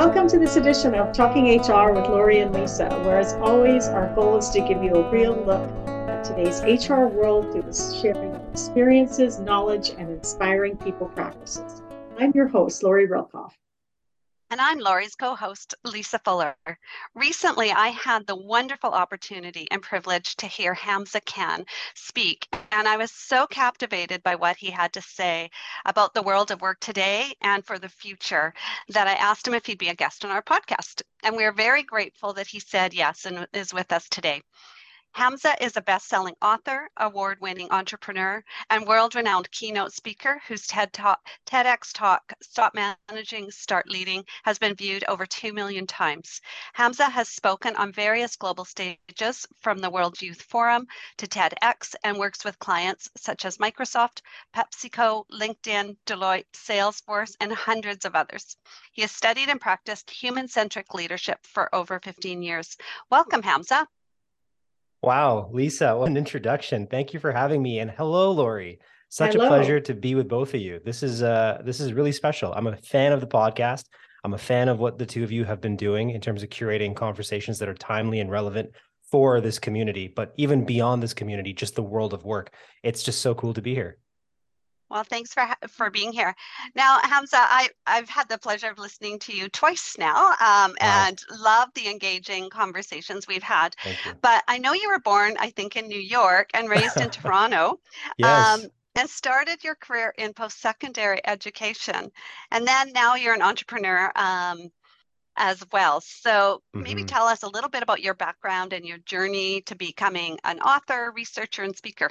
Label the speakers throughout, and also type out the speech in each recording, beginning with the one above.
Speaker 1: Welcome to this edition of Talking HR with Lori and Lisa, where, as always, our goal is to give you a real look at today's HR world through the sharing of experiences, knowledge, and inspiring people practices. I'm your host, Lori Rilkoff.
Speaker 2: I'm Lori's co host, Lisa Fuller. Recently, I had the wonderful opportunity and privilege to hear Hamza Khan speak, and I was so captivated by what he had to say about the world of work today and for the future that I asked him if he'd be a guest on our podcast. And we are very grateful that he said yes and is with us today. Hamza is a best-selling author, award-winning entrepreneur, and world-renowned keynote speaker whose TED talk, TEDx talk, Stop Managing, Start Leading, has been viewed over 2 million times. Hamza has spoken on various global stages from the World Youth Forum to TEDx and works with clients such as Microsoft, PepsiCo, LinkedIn, Deloitte, Salesforce, and hundreds of others. He has studied and practiced human-centric leadership for over 15 years. Welcome, Hamza.
Speaker 3: Wow, Lisa, what an introduction. Thank you for having me. And hello, Lori. Such hello. a pleasure to be with both of you. This is uh this is really special. I'm a fan of the podcast. I'm a fan of what the two of you have been doing in terms of curating conversations that are timely and relevant for this community, but even beyond this community, just the world of work. It's just so cool to be here.
Speaker 2: Well, thanks for for being here. Now, Hamza, I I've had the pleasure of listening to you twice now, um, wow. and love the engaging conversations we've had. But I know you were born, I think, in New York and raised in Toronto.
Speaker 3: Yes. Um,
Speaker 2: and started your career in post-secondary education, and then now you're an entrepreneur um, as well. So mm-hmm. maybe tell us a little bit about your background and your journey to becoming an author, researcher, and speaker.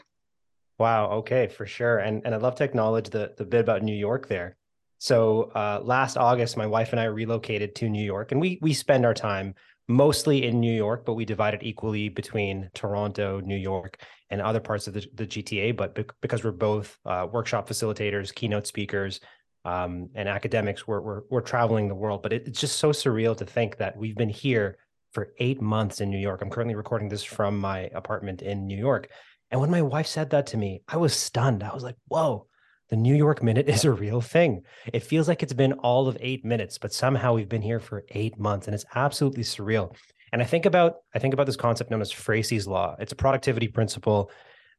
Speaker 3: Wow. Okay, for sure. And and I'd love to acknowledge the the bit about New York there. So uh, last August, my wife and I relocated to New York, and we we spend our time mostly in New York, but we divide it equally between Toronto, New York, and other parts of the, the GTA. But be- because we're both uh, workshop facilitators, keynote speakers, um, and academics, we're, we're we're traveling the world. But it, it's just so surreal to think that we've been here for eight months in New York. I'm currently recording this from my apartment in New York, and when my wife said that to me, I was stunned. I was like, whoa, the New York minute is a real thing. It feels like it's been all of eight minutes, but somehow we've been here for eight months and it's absolutely surreal. And I think about I think about this concept known as Fraisse's law. It's a productivity principle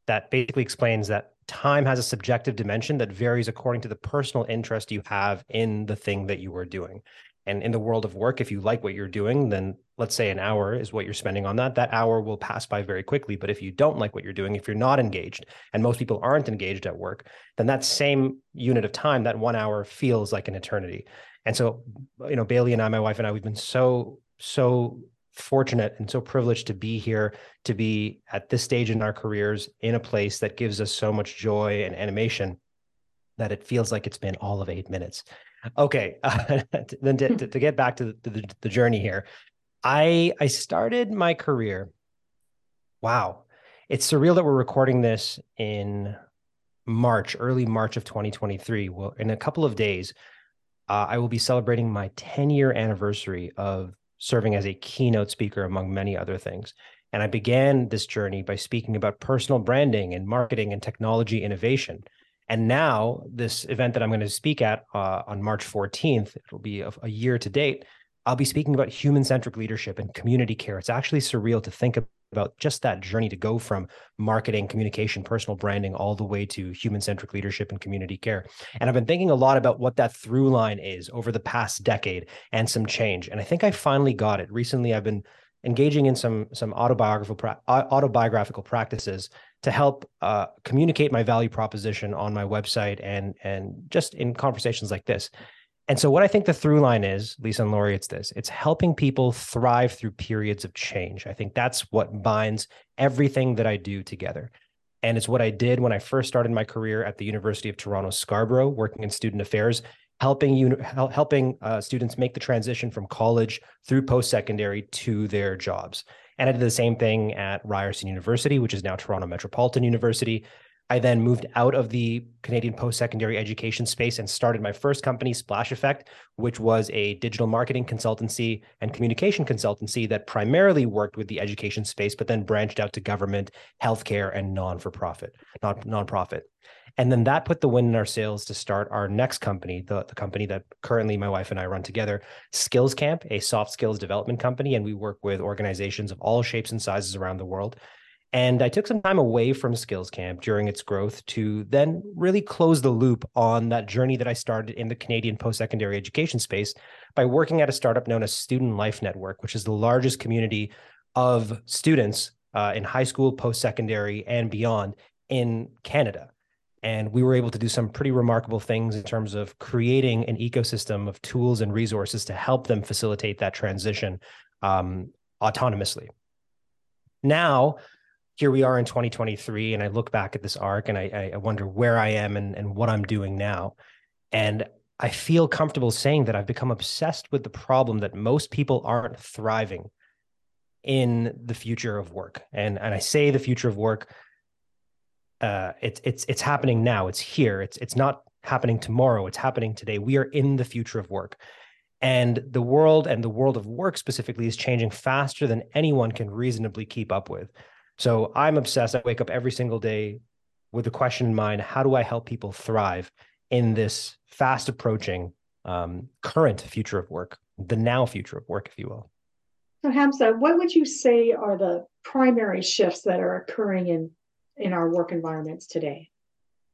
Speaker 3: that basically explains that time has a subjective dimension that varies according to the personal interest you have in the thing that you are doing. And in the world of work, if you like what you're doing, then let's say an hour is what you're spending on that, that hour will pass by very quickly. But if you don't like what you're doing, if you're not engaged, and most people aren't engaged at work, then that same unit of time, that one hour feels like an eternity. And so, you know, Bailey and I, my wife and I, we've been so, so fortunate and so privileged to be here, to be at this stage in our careers in a place that gives us so much joy and animation that it feels like it's been all of eight minutes. Okay, uh, then to, to, to, get back to the, the, the journey here, I I started my career. Wow, it's surreal that we're recording this in March, early March of 2023. Well, in a couple of days, uh, I will be celebrating my 10 year anniversary of serving as a keynote speaker, among many other things. And I began this journey by speaking about personal branding and marketing and technology innovation. And now, this event that I'm going to speak at uh, on March 14th, it'll be a, a year to date. I'll be speaking about human centric leadership and community care. It's actually surreal to think about just that journey to go from marketing, communication, personal branding, all the way to human centric leadership and community care. And I've been thinking a lot about what that through line is over the past decade and some change. And I think I finally got it. Recently, I've been engaging in some some autobiographical autobiographical practices to help uh, communicate my value proposition on my website and and just in conversations like this. And so, what I think the through line is, Lisa and Lori, it's this: it's helping people thrive through periods of change. I think that's what binds everything that I do together. And it's what I did when I first started my career at the University of Toronto Scarborough, working in student affairs, helping you helping uh, students make the transition from college through post secondary to their jobs. And I did the same thing at Ryerson University, which is now Toronto Metropolitan University. I then moved out of the Canadian post secondary education space and started my first company, Splash Effect, which was a digital marketing consultancy and communication consultancy that primarily worked with the education space, but then branched out to government, healthcare, and non for profit, non nonprofit. And then that put the wind in our sails to start our next company, the, the company that currently my wife and I run together, Skills Camp, a soft skills development company. And we work with organizations of all shapes and sizes around the world and I took some time away from Skills Camp during its growth to then really close the loop on that journey that I started in the Canadian post secondary education space by working at a startup known as Student Life Network, which is the largest community of students uh, in high school, post secondary, and beyond in Canada. And we were able to do some pretty remarkable things in terms of creating an ecosystem of tools and resources to help them facilitate that transition um, autonomously. Now, here we are in 2023 and i look back at this arc and i, I wonder where i am and, and what i'm doing now. And i feel comfortable saying that i've become obsessed with the problem that most people aren't thriving in the future of work. And and i say the future of work uh it's it's it's happening now. It's here. It's it's not happening tomorrow. It's happening today. We are in the future of work. And the world and the world of work specifically is changing faster than anyone can reasonably keep up with so I'm obsessed. I wake up every single day with the question in mind how do I help people thrive in this fast approaching um, current future of work, the now future of work, if you will?
Speaker 1: So, Hamza, what would you say are the primary shifts that are occurring in, in our work environments today?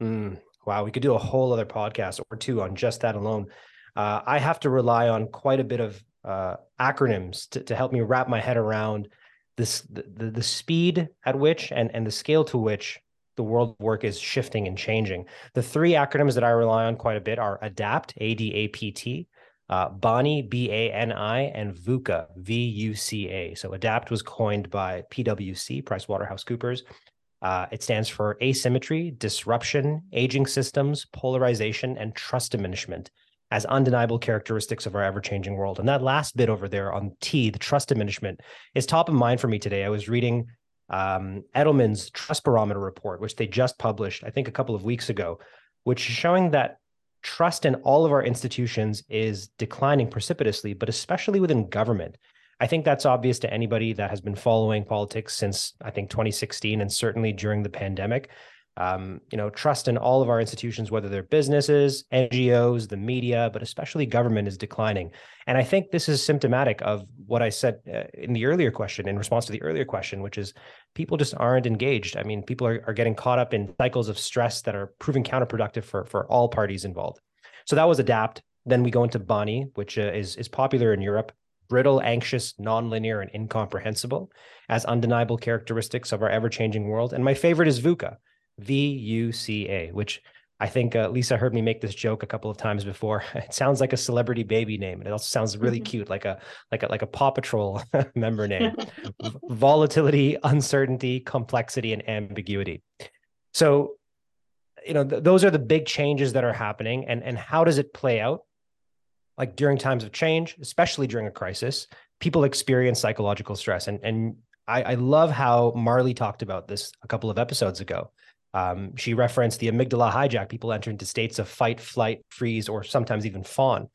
Speaker 3: Mm, wow, we could do a whole other podcast or two on just that alone. Uh, I have to rely on quite a bit of uh, acronyms to, to help me wrap my head around this the, the, speed at which and, and the scale to which the world work is shifting and changing. The three acronyms that I rely on quite a bit are ADAPT, A D A P T, uh, BANI, B A N I, and VUCA, V U C A. So ADAPT was coined by PwC, PricewaterhouseCoopers. Uh, it stands for asymmetry, disruption, aging systems, polarization, and trust diminishment as undeniable characteristics of our ever changing world. And that last bit over there on T, the trust diminishment, is top of mind for me today. I was reading um, Edelman's Trust Barometer report, which they just published, I think, a couple of weeks ago, which is showing that trust in all of our institutions is declining precipitously, but especially within government. I think that's obvious to anybody that has been following politics since I think 2016 and certainly during the pandemic um, you know, trust in all of our institutions, whether they're businesses, NGOs, the media, but especially government, is declining. And I think this is symptomatic of what I said uh, in the earlier question, in response to the earlier question, which is people just aren't engaged. I mean, people are, are getting caught up in cycles of stress that are proving counterproductive for for all parties involved. So that was adapt. Then we go into BANI, which uh, is is popular in Europe. Brittle, anxious, nonlinear, and incomprehensible as undeniable characteristics of our ever-changing world. And my favorite is VUCA, V U C A, which I think uh, Lisa heard me make this joke a couple of times before. It sounds like a celebrity baby name, and it also sounds really mm-hmm. cute, like a like a like a Paw Patrol member name. Volatility, uncertainty, complexity, and ambiguity. So, you know, th- those are the big changes that are happening, and and how does it play out? Like during times of change, especially during a crisis, people experience psychological stress, and and I, I love how Marley talked about this a couple of episodes ago um, she referenced the amygdala hijack. People enter into states of fight, flight, freeze, or sometimes even fawn.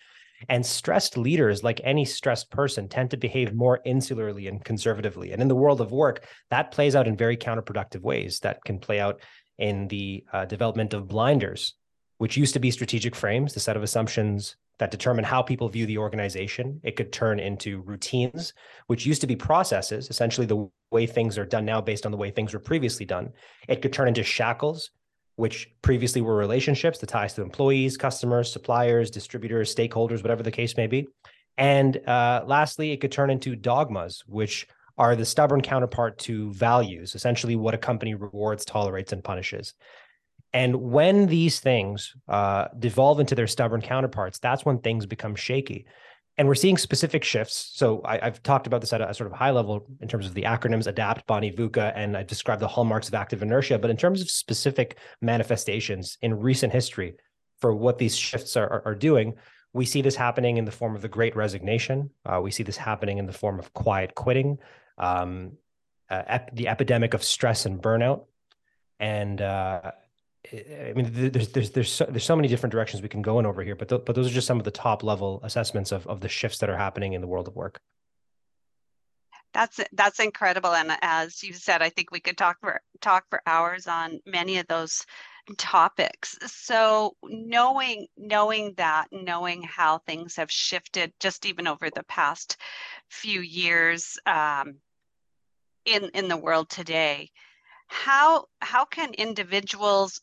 Speaker 3: And stressed leaders, like any stressed person, tend to behave more insularly and conservatively. And in the world of work, that plays out in very counterproductive ways. That can play out in the uh, development of blinders, which used to be strategic frames, the set of assumptions that determine how people view the organization. It could turn into routines, which used to be processes, essentially the way things are done now based on the way things were previously done. It could turn into shackles, which previously were relationships, the ties to employees, customers, suppliers, distributors, stakeholders, whatever the case may be. And uh, lastly, it could turn into dogmas, which are the stubborn counterpart to values, essentially what a company rewards, tolerates, and punishes. And when these things uh, devolve into their stubborn counterparts, that's when things become shaky. And we're seeing specific shifts. So I, have talked about this at a, sort of high level in terms of the acronyms ADAPT, BANI VUCA, and I've described the hallmarks of active inertia. But in terms of specific manifestations in recent history for what these shifts are, are, are doing, we see this happening in the form of the great resignation. Uh, we see this happening in the form of quiet quitting, um, uh, ep- the epidemic of stress and burnout. And uh, I mean, there's there's there's so, there's so many different directions we can go in over here, but th- but those are just some of the top level assessments of of the shifts that are happening in the world of work.
Speaker 2: That's that's incredible, and as you said, I think we could talk for talk for hours on many of those topics. So knowing knowing that, knowing how things have shifted just even over the past few years um, in in the world today, how how can individuals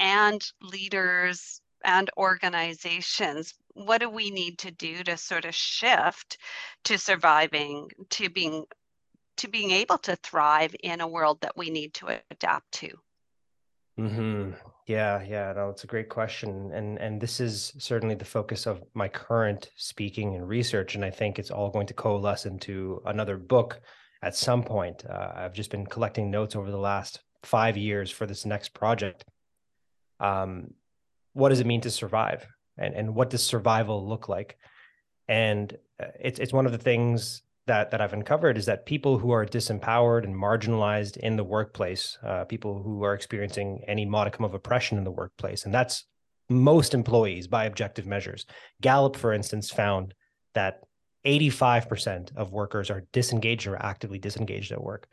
Speaker 2: and leaders and organizations what do we need to do to sort of shift to surviving to being to being able to thrive in a world that we need to adapt to
Speaker 3: mm-hmm. yeah yeah no it's a great question and and this is certainly the focus of my current speaking and research and i think it's all going to coalesce into another book at some point uh, i've just been collecting notes over the last five years for this next project um, what does it mean to survive? And, and what does survival look like? And uh, it's, it's one of the things that, that i've uncovered is that people who are disempowered and marginalized in the workplace uh, people who are experiencing any modicum of oppression in the workplace and that's most employees by objective measures. Gallup for instance found that 85% of workers are disengaged or actively disengaged at work.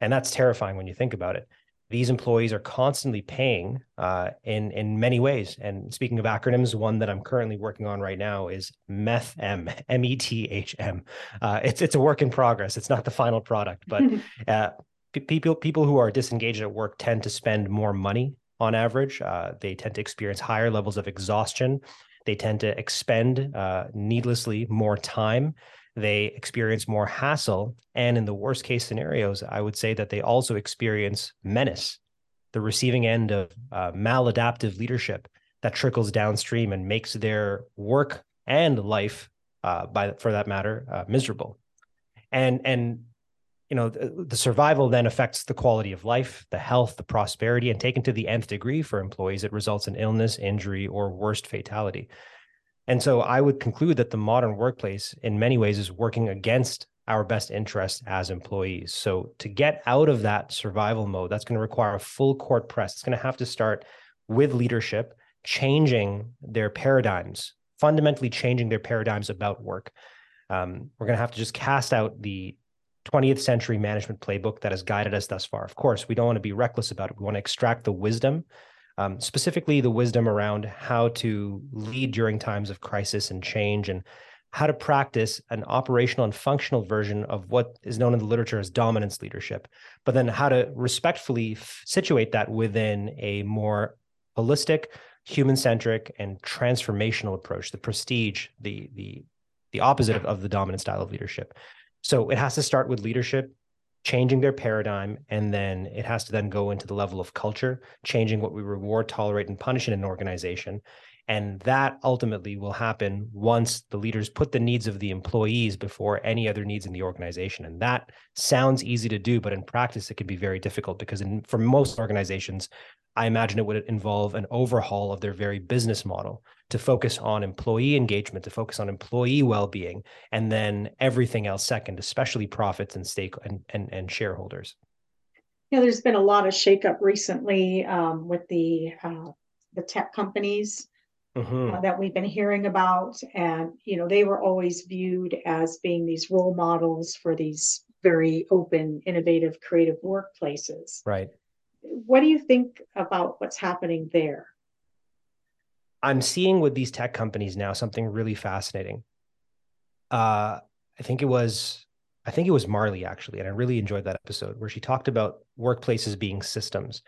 Speaker 3: And that's terrifying when you think about it these employees are constantly paying uh, in in many ways. And speaking of acronyms, one that I'm currently working on right now is METHM, M E T H M. Uh, it's it's a work in progress. It's not the final product, but uh, people people who are disengaged at work tend to spend more money on average. Uh, they tend to experience higher levels of exhaustion. They tend to expend uh, needlessly more time they experience more hassle. And in the worst case scenarios, I would say that they also experience menace, the receiving end of uh, maladaptive leadership that trickles downstream and makes their work and life, uh, by for that matter, uh, miserable. And and you know the, the, survival then affects the quality of life, the health, the prosperity, and taken to the nth degree for employees, it results in illness, injury, or worst fatality. And so I would conclude that the modern workplace, in many ways, is working against our best interests as employees. So to get out of that survival mode, that's going to require a full court press. It's going to have to start with leadership changing their paradigms, fundamentally changing their paradigms about work. Um, we're going to have to just cast out the 20th century management playbook that has guided us thus far. Of course, we don't want to be reckless about it. We want to extract the wisdom um, specifically the wisdom around how to lead during times of crisis and change and how to practice an operational and functional version of what is known in the literature as dominance leadership, but then how to respectfully f- situate that within a more holistic, human-centric, and transformational approach, the prestige, the the the opposite of, of the dominant style of leadership. So it has to start with leadership changing their paradigm and then it has to then go into the level of culture changing what we reward tolerate and punish in an organization and that ultimately will happen once the leaders put the needs of the employees before any other needs in the organization and that sounds easy to do but in practice it can be very difficult because in, for most organizations I imagine it would involve an overhaul of their very business model to focus on employee engagement, to focus on employee well-being, and then everything else second, especially profits and stake and, and, and shareholders.
Speaker 1: Yeah, there's been a lot of shakeup recently um, with the uh, the tech companies mm-hmm. uh, that we've been hearing about, and you know they were always viewed as being these role models for these very open, innovative, creative workplaces.
Speaker 3: Right
Speaker 1: what do you think about what's happening there?
Speaker 3: I'm seeing with these tech companies now something really fascinating. Uh, I think it was, I think it was Marley actually, and I really enjoyed that episode where she talked about workplaces being systems,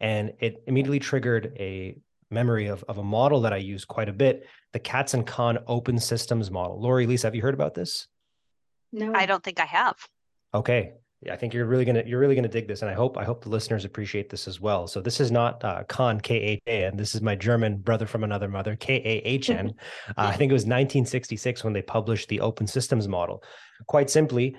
Speaker 3: and it immediately triggered a memory of, of a model that I use quite a bit, the Katz and Kahn open systems model. Lori, Lisa, have you heard about this?
Speaker 2: No, I don't think I have.
Speaker 3: Okay, I think you're really gonna you're really gonna dig this, and I hope I hope the listeners appreciate this as well. So this is not uh, Kahn K H A N. This is my German brother from another mother K A H N. uh, I think it was 1966 when they published the open systems model. Quite simply,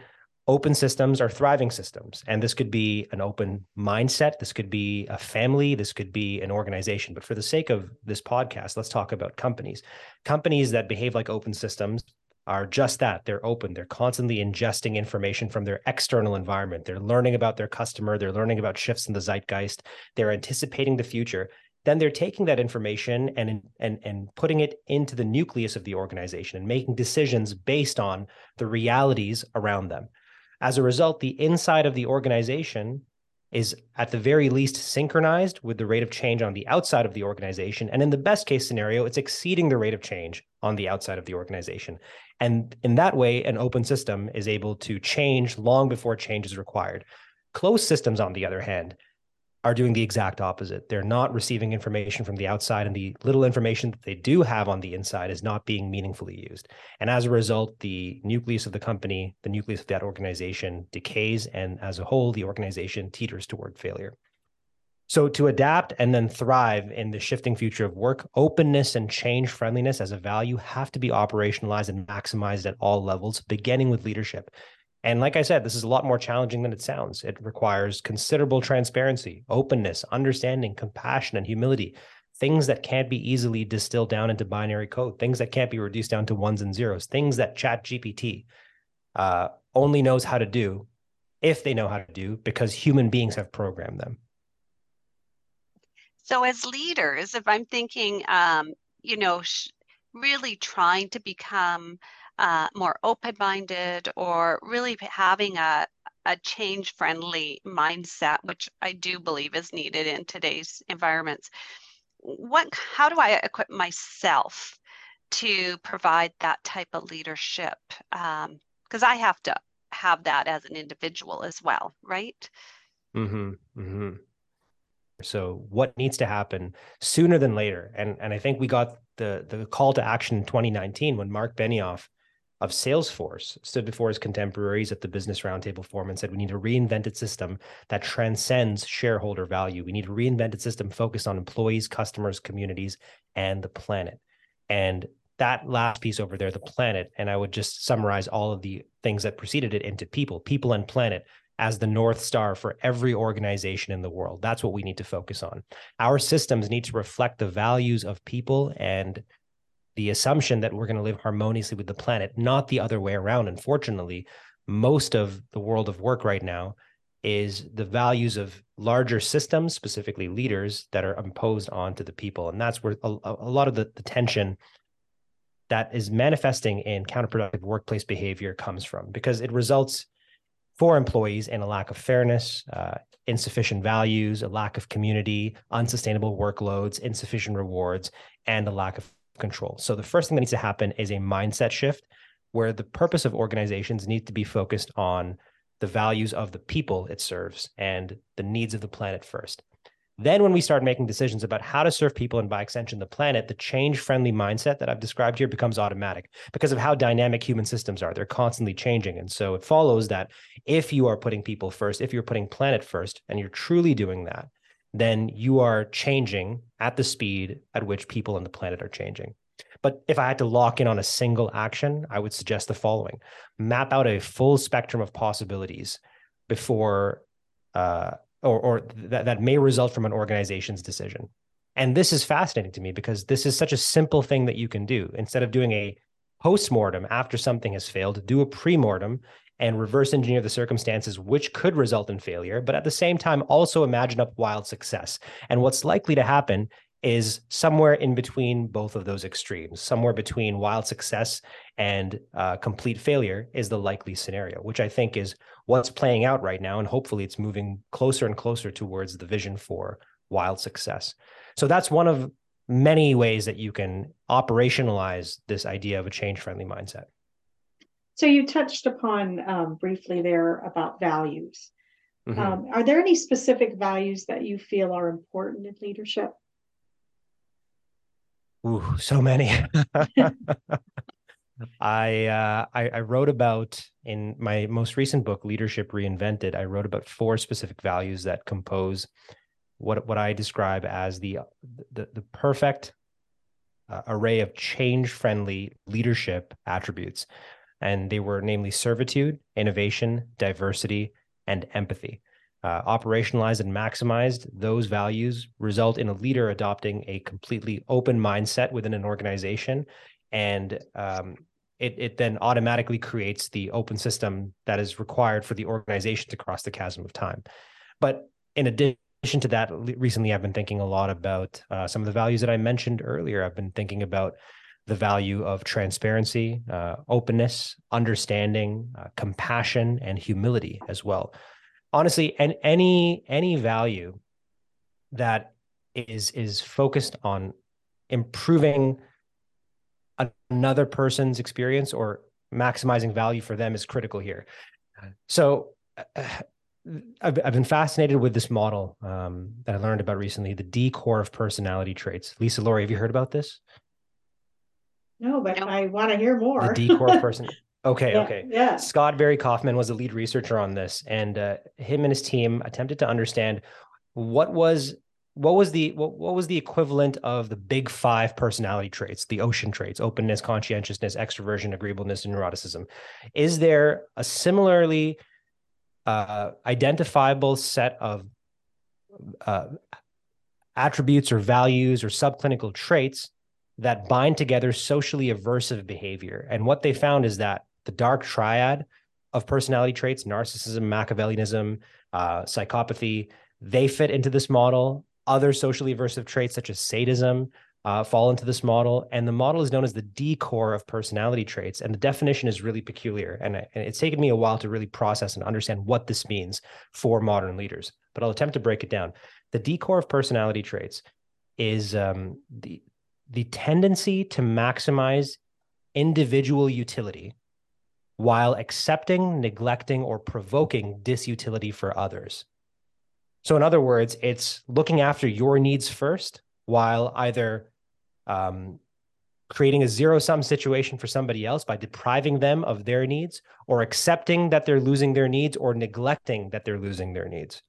Speaker 3: open systems are thriving systems, and this could be an open mindset. This could be a family. This could be an organization. But for the sake of this podcast, let's talk about companies. Companies that behave like open systems are just that they're open they're constantly ingesting information from their external environment they're learning about their customer they're learning about shifts in the zeitgeist they're anticipating the future then they're taking that information and and and putting it into the nucleus of the organization and making decisions based on the realities around them. As a result, the inside of the organization is at the very least synchronized with the rate of change on the outside of the organization. And in the best case scenario, it's exceeding the rate of change on the outside of the organization. And in that way, an open system is able to change long before change is required. Closed systems, on the other hand, are doing the exact opposite. They're not receiving information from the outside, and the little information that they do have on the inside is not being meaningfully used. And as a result, the nucleus of the company, the nucleus of that organization decays, and as a whole, the organization teeters toward failure. So, to adapt and then thrive in the shifting future of work, openness and change friendliness as a value have to be operationalized and maximized at all levels, beginning with leadership. And like I said, this is a lot more challenging than it sounds. It requires considerable transparency, openness, understanding, compassion, and humility. Things that can't be easily distilled down into binary code, things that can't be reduced down to ones and zeros, things that Chat GPT uh, only knows how to do if they know how to do because human beings have programmed them.
Speaker 2: So, as leaders, if I'm thinking, um, you know, sh- really trying to become uh, more open-minded or really having a, a change-friendly mindset, which I do believe is needed in today's environments. What, how do I equip myself to provide that type of leadership? Because um, I have to have that as an individual as well, right?
Speaker 3: Mm-hmm. Mm-hmm. So what needs to happen sooner than later? And and I think we got the the call to action in 2019 when Mark Benioff of Salesforce stood before his contemporaries at the Business Roundtable Forum and said, We need a reinvented system that transcends shareholder value. We need a reinvented system focused on employees, customers, communities, and the planet. And that last piece over there, the planet, and I would just summarize all of the things that preceded it into people, people and planet as the North Star for every organization in the world. That's what we need to focus on. Our systems need to reflect the values of people and the assumption that we're going to live harmoniously with the planet, not the other way around. Unfortunately, most of the world of work right now is the values of larger systems, specifically leaders, that are imposed onto the people. And that's where a, a lot of the, the tension that is manifesting in counterproductive workplace behavior comes from because it results for employees in a lack of fairness, uh, insufficient values, a lack of community, unsustainable workloads, insufficient rewards, and a lack of control. So the first thing that needs to happen is a mindset shift where the purpose of organizations need to be focused on the values of the people it serves and the needs of the planet first. Then, when we start making decisions about how to serve people and by extension the planet, the change friendly mindset that I've described here becomes automatic because of how dynamic human systems are. They're constantly changing. And so it follows that if you are putting people first, if you're putting planet first, and you're truly doing that, then you are changing at the speed at which people on the planet are changing. But if I had to lock in on a single action, I would suggest the following map out a full spectrum of possibilities before, uh, or, or that, that may result from an organization's decision. And this is fascinating to me because this is such a simple thing that you can do. Instead of doing a post-mortem after something has failed, do a pre-mortem and reverse engineer the circumstances which could result in failure, but at the same time, also imagine up wild success. And what's likely to happen is somewhere in between both of those extremes, somewhere between wild success and uh, complete failure is the likely scenario, which I think is what's playing out right now. And hopefully it's moving closer and closer towards the vision for wild success. So that's one of many ways that you can operationalize this idea of a change friendly mindset.
Speaker 1: So you touched upon um, briefly there about values. Mm-hmm. Um, are there any specific values that you feel are important in leadership?
Speaker 3: Ooh, so many. I, uh, I, I wrote about in my most recent book, Leadership Reinvented. I wrote about four specific values that compose what what I describe as the the, the perfect uh, array of change friendly leadership attributes and they were namely servitude, innovation, diversity, and empathy. Uh, operationalized and maximized, those values result in a leader adopting a completely open mindset within an organization. And um, it, it then automatically creates the open system that is required for the organization to cross the chasm of time. But in addition to that, recently I've been thinking a lot about uh, some of the values that I mentioned earlier. I've been thinking about the value of transparency, uh, openness, understanding, uh, compassion, and humility as well. Honestly, and any any value that is is focused on improving another person's experience or maximizing value for them is critical here. So. Uh, I've, I've been fascinated with this model um, that I learned about recently, the D core of personality traits. Lisa Lori, have you heard about this?
Speaker 1: No, but I want to hear more.
Speaker 3: The decor person. Okay,
Speaker 1: yeah,
Speaker 3: okay.
Speaker 1: Yeah.
Speaker 3: Scott Barry Kaufman was the lead researcher on this, and uh, him and his team attempted to understand what was what was the what, what was the equivalent of the big five personality traits, the ocean traits: openness, conscientiousness, extroversion, agreeableness, and neuroticism. Is there a similarly uh, identifiable set of uh, attributes or values or subclinical traits that bind together socially aversive behavior. And what they found is that the dark triad of personality traits, narcissism, Machiavellianism, uh, psychopathy, they fit into this model. Other socially aversive traits, such as sadism, uh, fall into this model. And the model is known as the D core of personality traits. And the definition is really peculiar. And, and it's taken me a while to really process and understand what this means for modern leaders. But I'll attempt to break it down. The D core of personality traits is um, the the tendency to maximize individual utility while accepting, neglecting, or provoking disutility for others. So, in other words, it's looking after your needs first while either um, creating a zero sum situation for somebody else by depriving them of their needs or accepting that they're losing their needs or neglecting that they're losing their needs.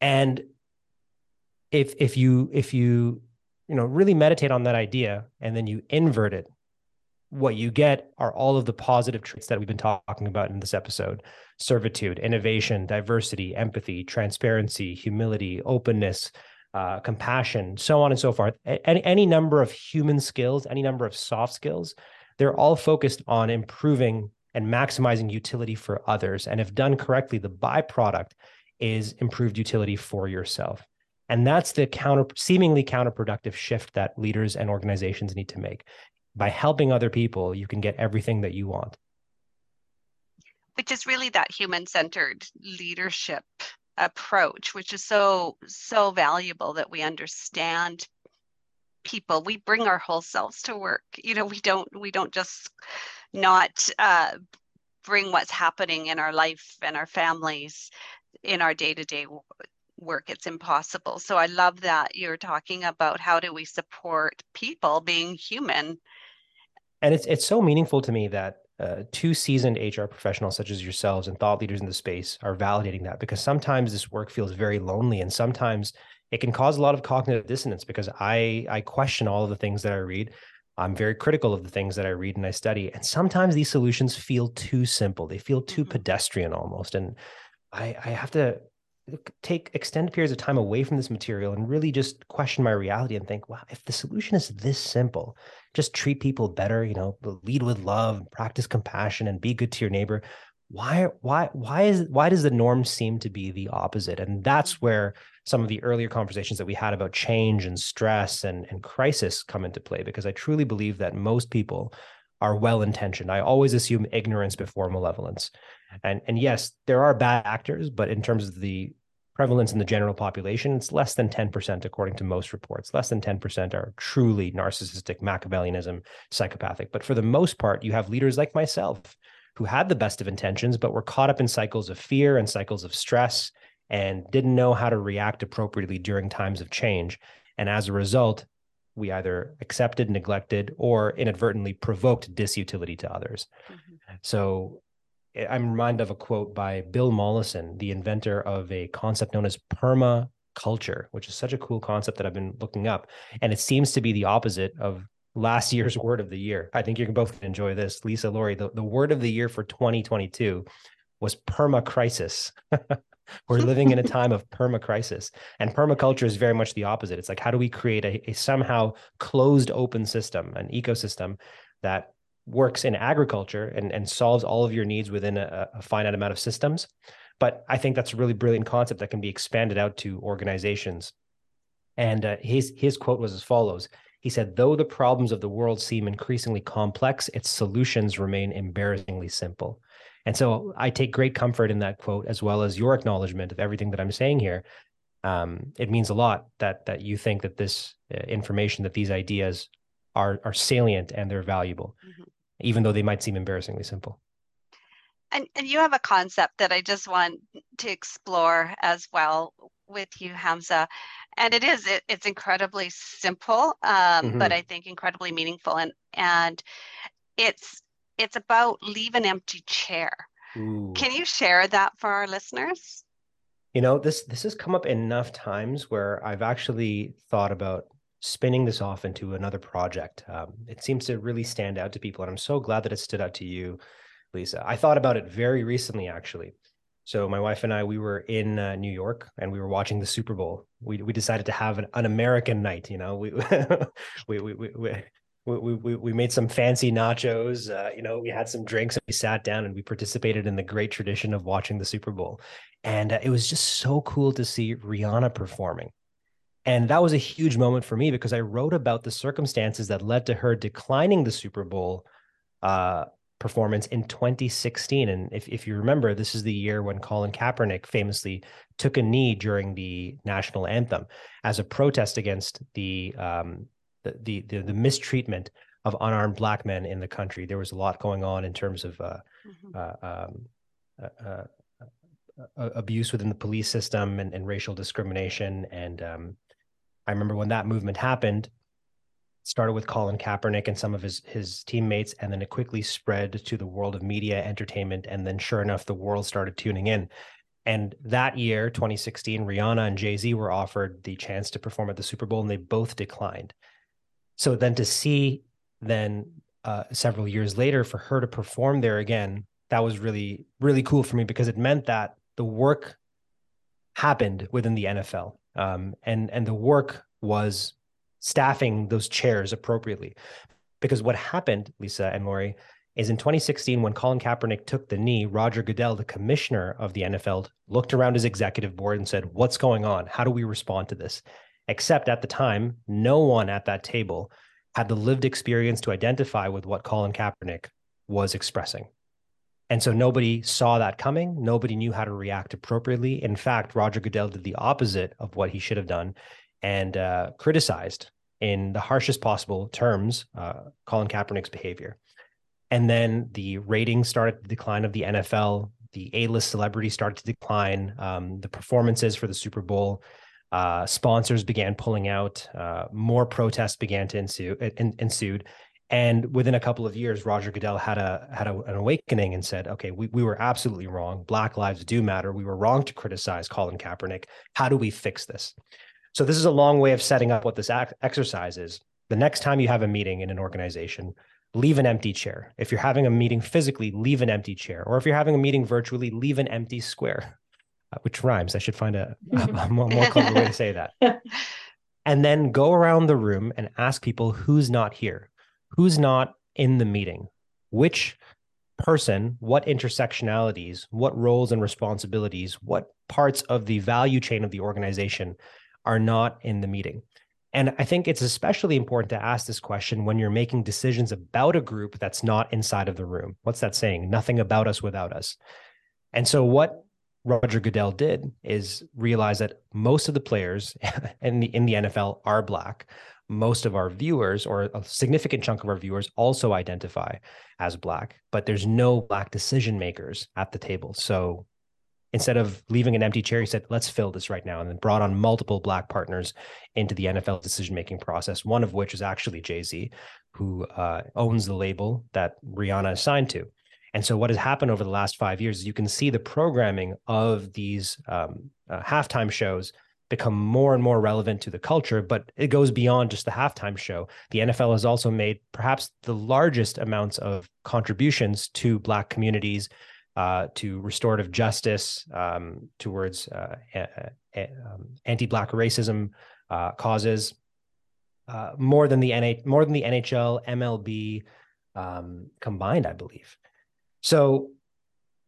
Speaker 3: And if if you if you you know really meditate on that idea and then you invert it what you get are all of the positive traits that we've been talking about in this episode. Servitude innovation diversity empathy transparency humility openness uh, compassion so on and so forth. Any, any number of human skills any number of soft skills they're all focused on improving and maximizing utility for others. And if done correctly the byproduct is improved utility for yourself and that's the counter seemingly counterproductive shift that leaders and organizations need to make. By helping other people, you can get everything that you want.
Speaker 2: Which is really that human-centered leadership approach, which is so so valuable that we understand people. We bring our whole selves to work. You know, we don't we don't just not uh, bring what's happening in our life and our families in our day-to-day work it's impossible so i love that you're talking about how do we support people being human
Speaker 3: and it's it's so meaningful to me that uh, two seasoned HR professionals such as yourselves and thought leaders in the space are validating that because sometimes this work feels very lonely and sometimes it can cause a lot of cognitive dissonance because I I question all of the things that I read. I'm very critical of the things that I read and I study, and sometimes these solutions feel too simple. They feel too mm-hmm. pedestrian almost, and I I have to take extended periods of time away from this material and really just question my reality and think, wow, if the solution is this simple, just treat people better, you know, lead with love, practice compassion, and be good to your neighbor. Why, why, why is why does the norm seem to be the opposite? And that's mm-hmm. where some of the earlier conversations that we had about change and stress and, and crisis come into play, because I truly believe that most people are well intentioned. I always assume ignorance before malevolence. And and yes, there are bad actors, but in terms of the prevalence in the general population, it's less than 10%, according to most reports. Less than 10% are truly narcissistic, Machiavellianism, psychopathic. But for the most part, you have leaders like myself who had the best of intentions, but were caught up in cycles of fear and cycles of stress and didn't know how to react appropriately during times of change. And as a result, we either accepted, neglected, or inadvertently provoked disutility to others. Mm-hmm. So I'm reminded of a quote by Bill Mollison, the inventor of a concept known as permaculture, which is such a cool concept that I've been looking up. And it seems to be the opposite of last year's word of the year. I think you can both enjoy this. Lisa Lori, the, the word of the year for 2022 was perma crisis. We're living in a time of perma crisis. And permaculture is very much the opposite. It's like, how do we create a, a somehow closed open system, an ecosystem that works in agriculture and, and solves all of your needs within a, a finite amount of systems, But I think that's a really brilliant concept that can be expanded out to organizations. And uh, his his quote was as follows. He said, "Though the problems of the world seem increasingly complex, its solutions remain embarrassingly simple." And so I take great comfort in that quote, as well as your acknowledgement of everything that I'm saying here. Um, it means a lot that that you think that this uh, information, that these ideas are are salient and they're valuable, mm-hmm. Even though they might seem embarrassingly simple.
Speaker 2: And and you have a concept that I just want to explore as well with you, Hamza. And it is it, it's incredibly simple, um, mm-hmm. but I think incredibly meaningful. And and it's it's about leave an empty chair. Ooh. Can you share that for our listeners?
Speaker 3: You know, this this has come up enough times where I've actually thought about spinning this off into another project. Um, it seems to really stand out to people, and I'm so glad that it stood out to you, Lisa. I thought about it very recently, actually. So my wife and I, we were in uh, New York and we were watching the Super Bowl. We we decided to have an, an American night. You know, we we, we, we, we we, we, we made some fancy nachos. Uh, you know, we had some drinks and we sat down and we participated in the great tradition of watching the Super Bowl. And uh, it was just so cool to see Rihanna performing. And that was a huge moment for me because I wrote about the circumstances that led to her declining the Super Bowl uh, performance in 2016. And if, if you remember, this is the year when Colin Kaepernick famously took a knee during the national anthem as a protest against the um, the, the the mistreatment of unarmed black men in the country. There was a lot going on in terms of uh, mm-hmm. uh, um, uh, uh, uh abuse within the police system and, and racial discrimination. And um, I remember when that movement happened, started with Colin Kaepernick and some of his his teammates, and then it quickly spread to the world of media, entertainment, and then sure enough, the world started tuning in. And that year, 2016, Rihanna and Jay Z were offered the chance to perform at the Super Bowl, and they both declined. So then to see then uh, several years later for her to perform there again, that was really really cool for me because it meant that the work happened within the NFL, um, and and the work was staffing those chairs appropriately. Because what happened, Lisa and Lori, is in 2016 when Colin Kaepernick took the knee, Roger Goodell, the commissioner of the NFL, looked around his executive board and said, "What's going on? How do we respond to this?" except at the time, no one at that table had the lived experience to identify with what Colin Kaepernick was expressing. And so nobody saw that coming. Nobody knew how to react appropriately. In fact, Roger Goodell did the opposite of what he should have done and uh, criticized in the harshest possible terms uh, Colin Kaepernick's behavior. And then the ratings started to decline of the NFL. The A-list celebrities started to decline. Um, the performances for the Super Bowl uh, sponsors began pulling out. Uh, more protests began to ensue, ensued, and within a couple of years, Roger Goodell had a had a, an awakening and said, "Okay, we we were absolutely wrong. Black lives do matter. We were wrong to criticize Colin Kaepernick. How do we fix this?" So this is a long way of setting up what this exercise is. The next time you have a meeting in an organization, leave an empty chair. If you're having a meeting physically, leave an empty chair. Or if you're having a meeting virtually, leave an empty square. Uh, which rhymes. I should find a, a more, more clever way to say that. And then go around the room and ask people who's not here, who's not in the meeting, which person, what intersectionalities, what roles and responsibilities, what parts of the value chain of the organization are not in the meeting. And I think it's especially important to ask this question when you're making decisions about a group that's not inside of the room. What's that saying? Nothing about us without us. And so, what Roger Goodell did is realize that most of the players in the in the NFL are black. Most of our viewers, or a significant chunk of our viewers, also identify as black, but there's no black decision makers at the table. So instead of leaving an empty chair, he said, let's fill this right now. And then brought on multiple black partners into the NFL decision making process, one of which is actually Jay Z, who uh, owns the label that Rihanna is signed to. And so, what has happened over the last five years is you can see the programming of these um, uh, halftime shows become more and more relevant to the culture, but it goes beyond just the halftime show. The NFL has also made perhaps the largest amounts of contributions to Black communities, uh, to restorative justice, um, towards uh, um, anti-Black racism uh, causes, uh, more than the NH- more than the NHL, MLB um, combined, I believe. So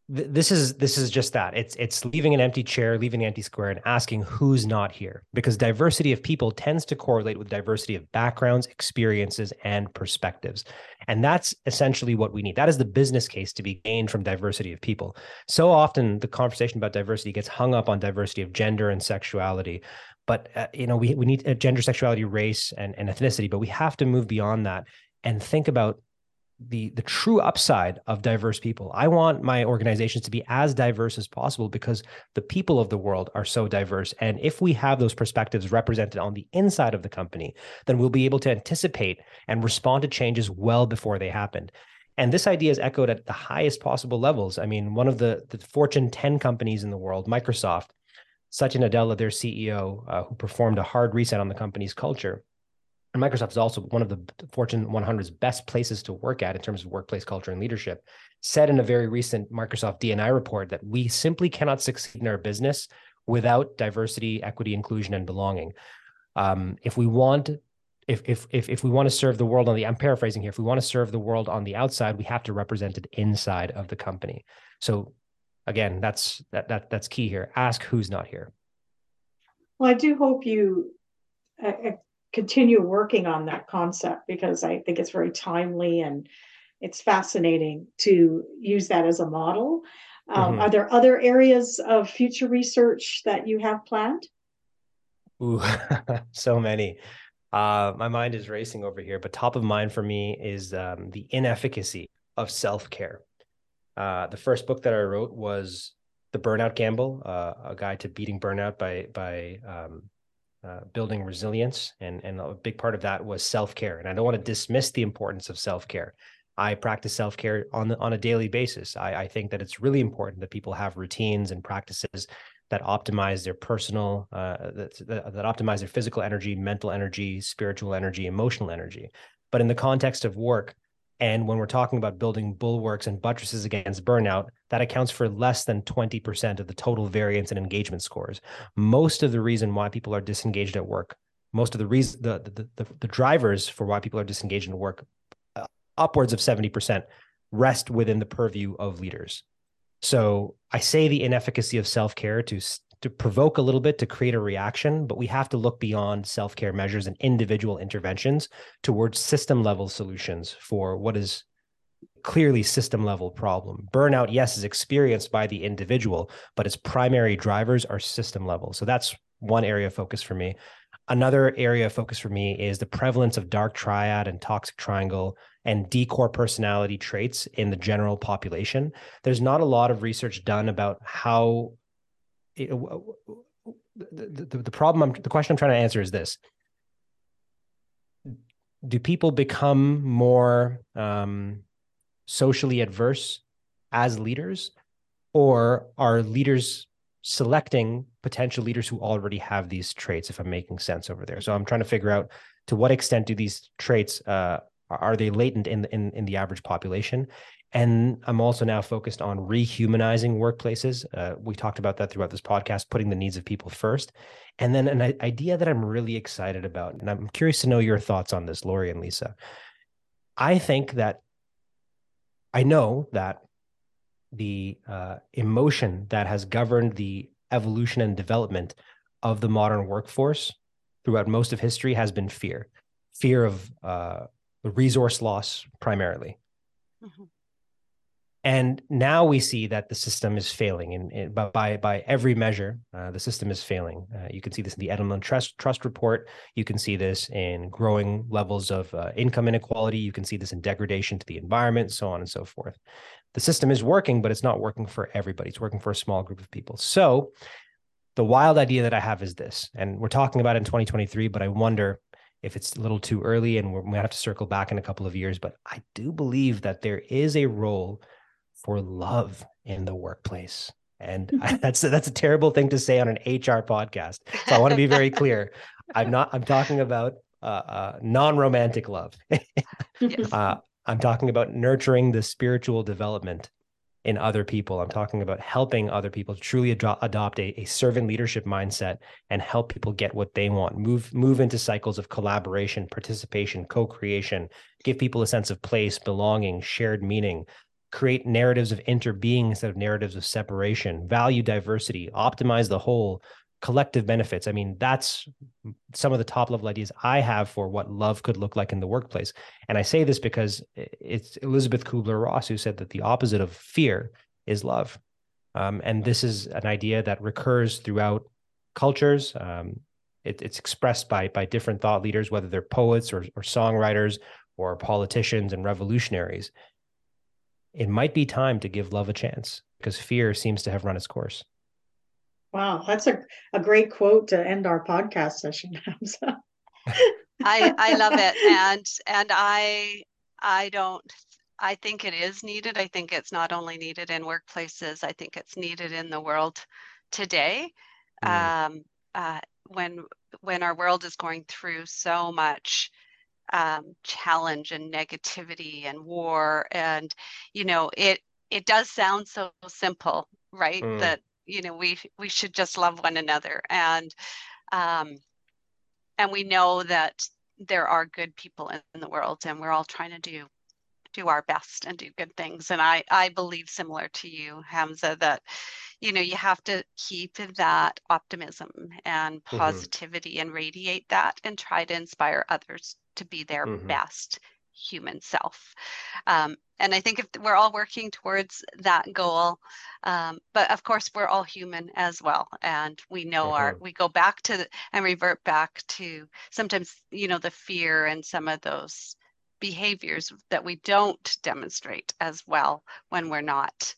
Speaker 3: this is this is just that. It's it's leaving an empty chair leaving an empty square and asking who's not here because diversity of people tends to correlate with diversity of backgrounds experiences and perspectives. And that's essentially what we need. That is the business case to be gained from diversity of people. So often the conversation about diversity gets hung up on diversity of gender and sexuality. But uh, you know we, we need uh, gender sexuality race and, and ethnicity but we have to move beyond that and think about the the true upside of diverse people. I want my organizations to be as diverse as possible because the people of the world are so diverse. And if we have those perspectives represented on the inside of the company, then we'll be able to anticipate and respond to changes well before they happen. And this idea is echoed at the highest possible levels. I mean, one of the, the Fortune 10 companies in the world, Microsoft, Satya Nadella, their CEO, uh, who performed a hard reset on the company's culture, and Microsoft is also one of the Fortune 100's best places to work at in terms of workplace culture and leadership, said in a very recent Microsoft D&I report that we simply cannot succeed in our business without diversity, equity, inclusion, and belonging. Um, if we want if, if if if we want to serve the world on the I'm paraphrasing here, if we want to serve the world on the outside, we have to represent it inside of the company. So again, that's that that that's key here. Ask who's not here.
Speaker 1: Well, I do hope you uh, continue working on that concept because I think it's very timely and it's fascinating to use that as a model. Um, mm-hmm. Are there other areas of future research that you have planned?
Speaker 3: Ooh, so many. Uh, my mind is racing over here, but top of mind for me is um, the inefficacy of self care. Uh, the first book that I wrote was The Burnout Gamble, uh, a guide to beating burnout by by um, uh, building resilience, and and a big part of that was self care. And I don't want to dismiss the importance of self care. I practice self care on the, on a daily basis. I, I think that it's really important that people have routines and practices that optimize their personal, uh, that, that, that optimize their physical energy, mental energy, spiritual energy, emotional energy. But in the context of work, and when we're talking about building bulwarks and buttresses against burnout, that accounts for less than 20% of the total variance in engagement scores. Most of the reason why people are disengaged at work, most of the reason the the, the, the drivers for why people are disengaged in work, uh, upwards of 70% rest within the purview of leaders. So I say the inefficacy of self-care to to provoke a little bit to create a reaction, but we have to look beyond self care measures and individual interventions towards system level solutions for what is clearly system level problem. Burnout, yes, is experienced by the individual, but its primary drivers are system level. So that's one area of focus for me. Another area of focus for me is the prevalence of dark triad and toxic triangle and D-corp personality traits in the general population. There's not a lot of research done about how the, the, the problem I'm, the question i'm trying to answer is this. Do people become more um, socially adverse as leaders? Or are leaders selecting potential leaders who already have these traits if i'm making sense over there? So i'm trying to figure out to what extent do these traits uh, are they latent in, in in the average population and I'm also now focused on rehumanizing workplaces. Uh, we talked about that throughout this podcast, putting the needs of people first. And then an idea that I'm really excited about, and I'm curious to know your thoughts on this, Lori and Lisa. I think that I know that the uh, emotion that has governed the evolution and development of the modern workforce throughout most of history has been fear fear of uh, resource loss primarily. Mm-hmm and now we see that the system is failing and, by by every measure uh, the system is failing. Uh, you can see this in the edelman trust trust report. You can see this in growing levels of uh, income inequality. You can see this in degradation to the environment so on and so forth. The system is working but it's not working for everybody. It's working for a small group of people. So the wild idea that i have is this and we're talking about in 2023 but i wonder if it's a little too early and we're, we have to circle back in a couple of years but i do believe that there is a role for love in the workplace. And I, that's that's a terrible thing to say on an HR podcast. So I want to be very clear. I'm not. I'm talking about uh, uh, non-romantic love. yes. uh, I'm talking about nurturing the spiritual development in other people. I'm talking about helping other people truly ad- adopt a, a servant leadership mindset and help people get what they want. Move move into cycles of collaboration, participation, co-creation. Give people a sense of place, belonging, shared meaning, create narratives of interbeing instead of narratives of separation, value diversity, optimize the whole, collective benefits. I mean, that's some of the top level ideas I have for what love could look like in the workplace. And I say this because it's Elisabeth Kübler-Ross who said that the opposite of fear is love. Um, and this is an idea that recurs throughout cultures. Um, it, it's expressed by by different thought leaders, whether they're poets or, or songwriters or politicians and revolutionaries. It might be time to give love a chance because fear seems to have run its course.
Speaker 1: Wow, that's a, a great quote to end our podcast session,
Speaker 2: I I love it. And and I I don't I think it is needed. I think it's not only needed in workplaces, I think it's needed in the world today. Mm. Um, uh, when when our world is going through so much um, challenge and negativity and war and you know it it does sound so simple right mm. that you know we we should just love one another and um and we know that there are good people in, in the world and we're all trying to do do our best and do good things and i i believe similar to you hamza that you know you have to keep that optimism and mm-hmm. positivity mm-hmm. and radiate that and try to inspire others to be their mm-hmm. best human self. Um, and I think if we're all working towards that goal, um, but of course we're all human as well, and we know mm-hmm. our we go back to and revert back to sometimes you know the fear and some of those behaviors that we don't demonstrate as well when we're not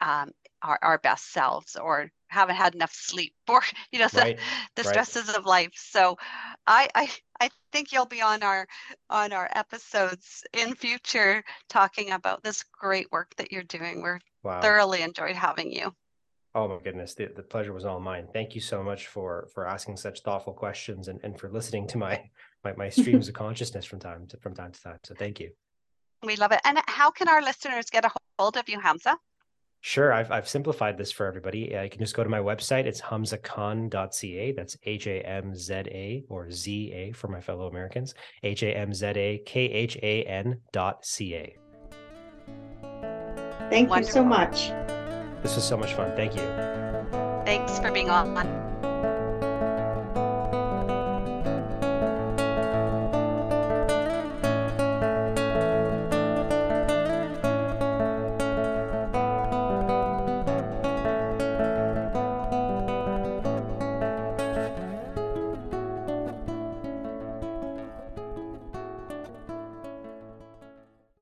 Speaker 2: um, our, our best selves or haven't had enough sleep or you know right. the, the stresses right. of life so I, I i think you'll be on our on our episodes in future talking about this great work that you're doing we're wow. thoroughly enjoyed having you
Speaker 3: oh my goodness the, the pleasure was all mine thank you so much for for asking such thoughtful questions and, and for listening to my my, my streams of consciousness from time to from time to time so thank you
Speaker 2: we love it and how can our listeners get a hold of you hamza
Speaker 3: Sure, I've I've simplified this for everybody. Uh, you can just go to my website. It's hamzakhan.ca. That's H A M Z A or Z A for my fellow Americans. H A M Z A K H A N dot C A.
Speaker 1: Thank Wonderful. you so much.
Speaker 3: This was so much fun. Thank you.
Speaker 2: Thanks for being on.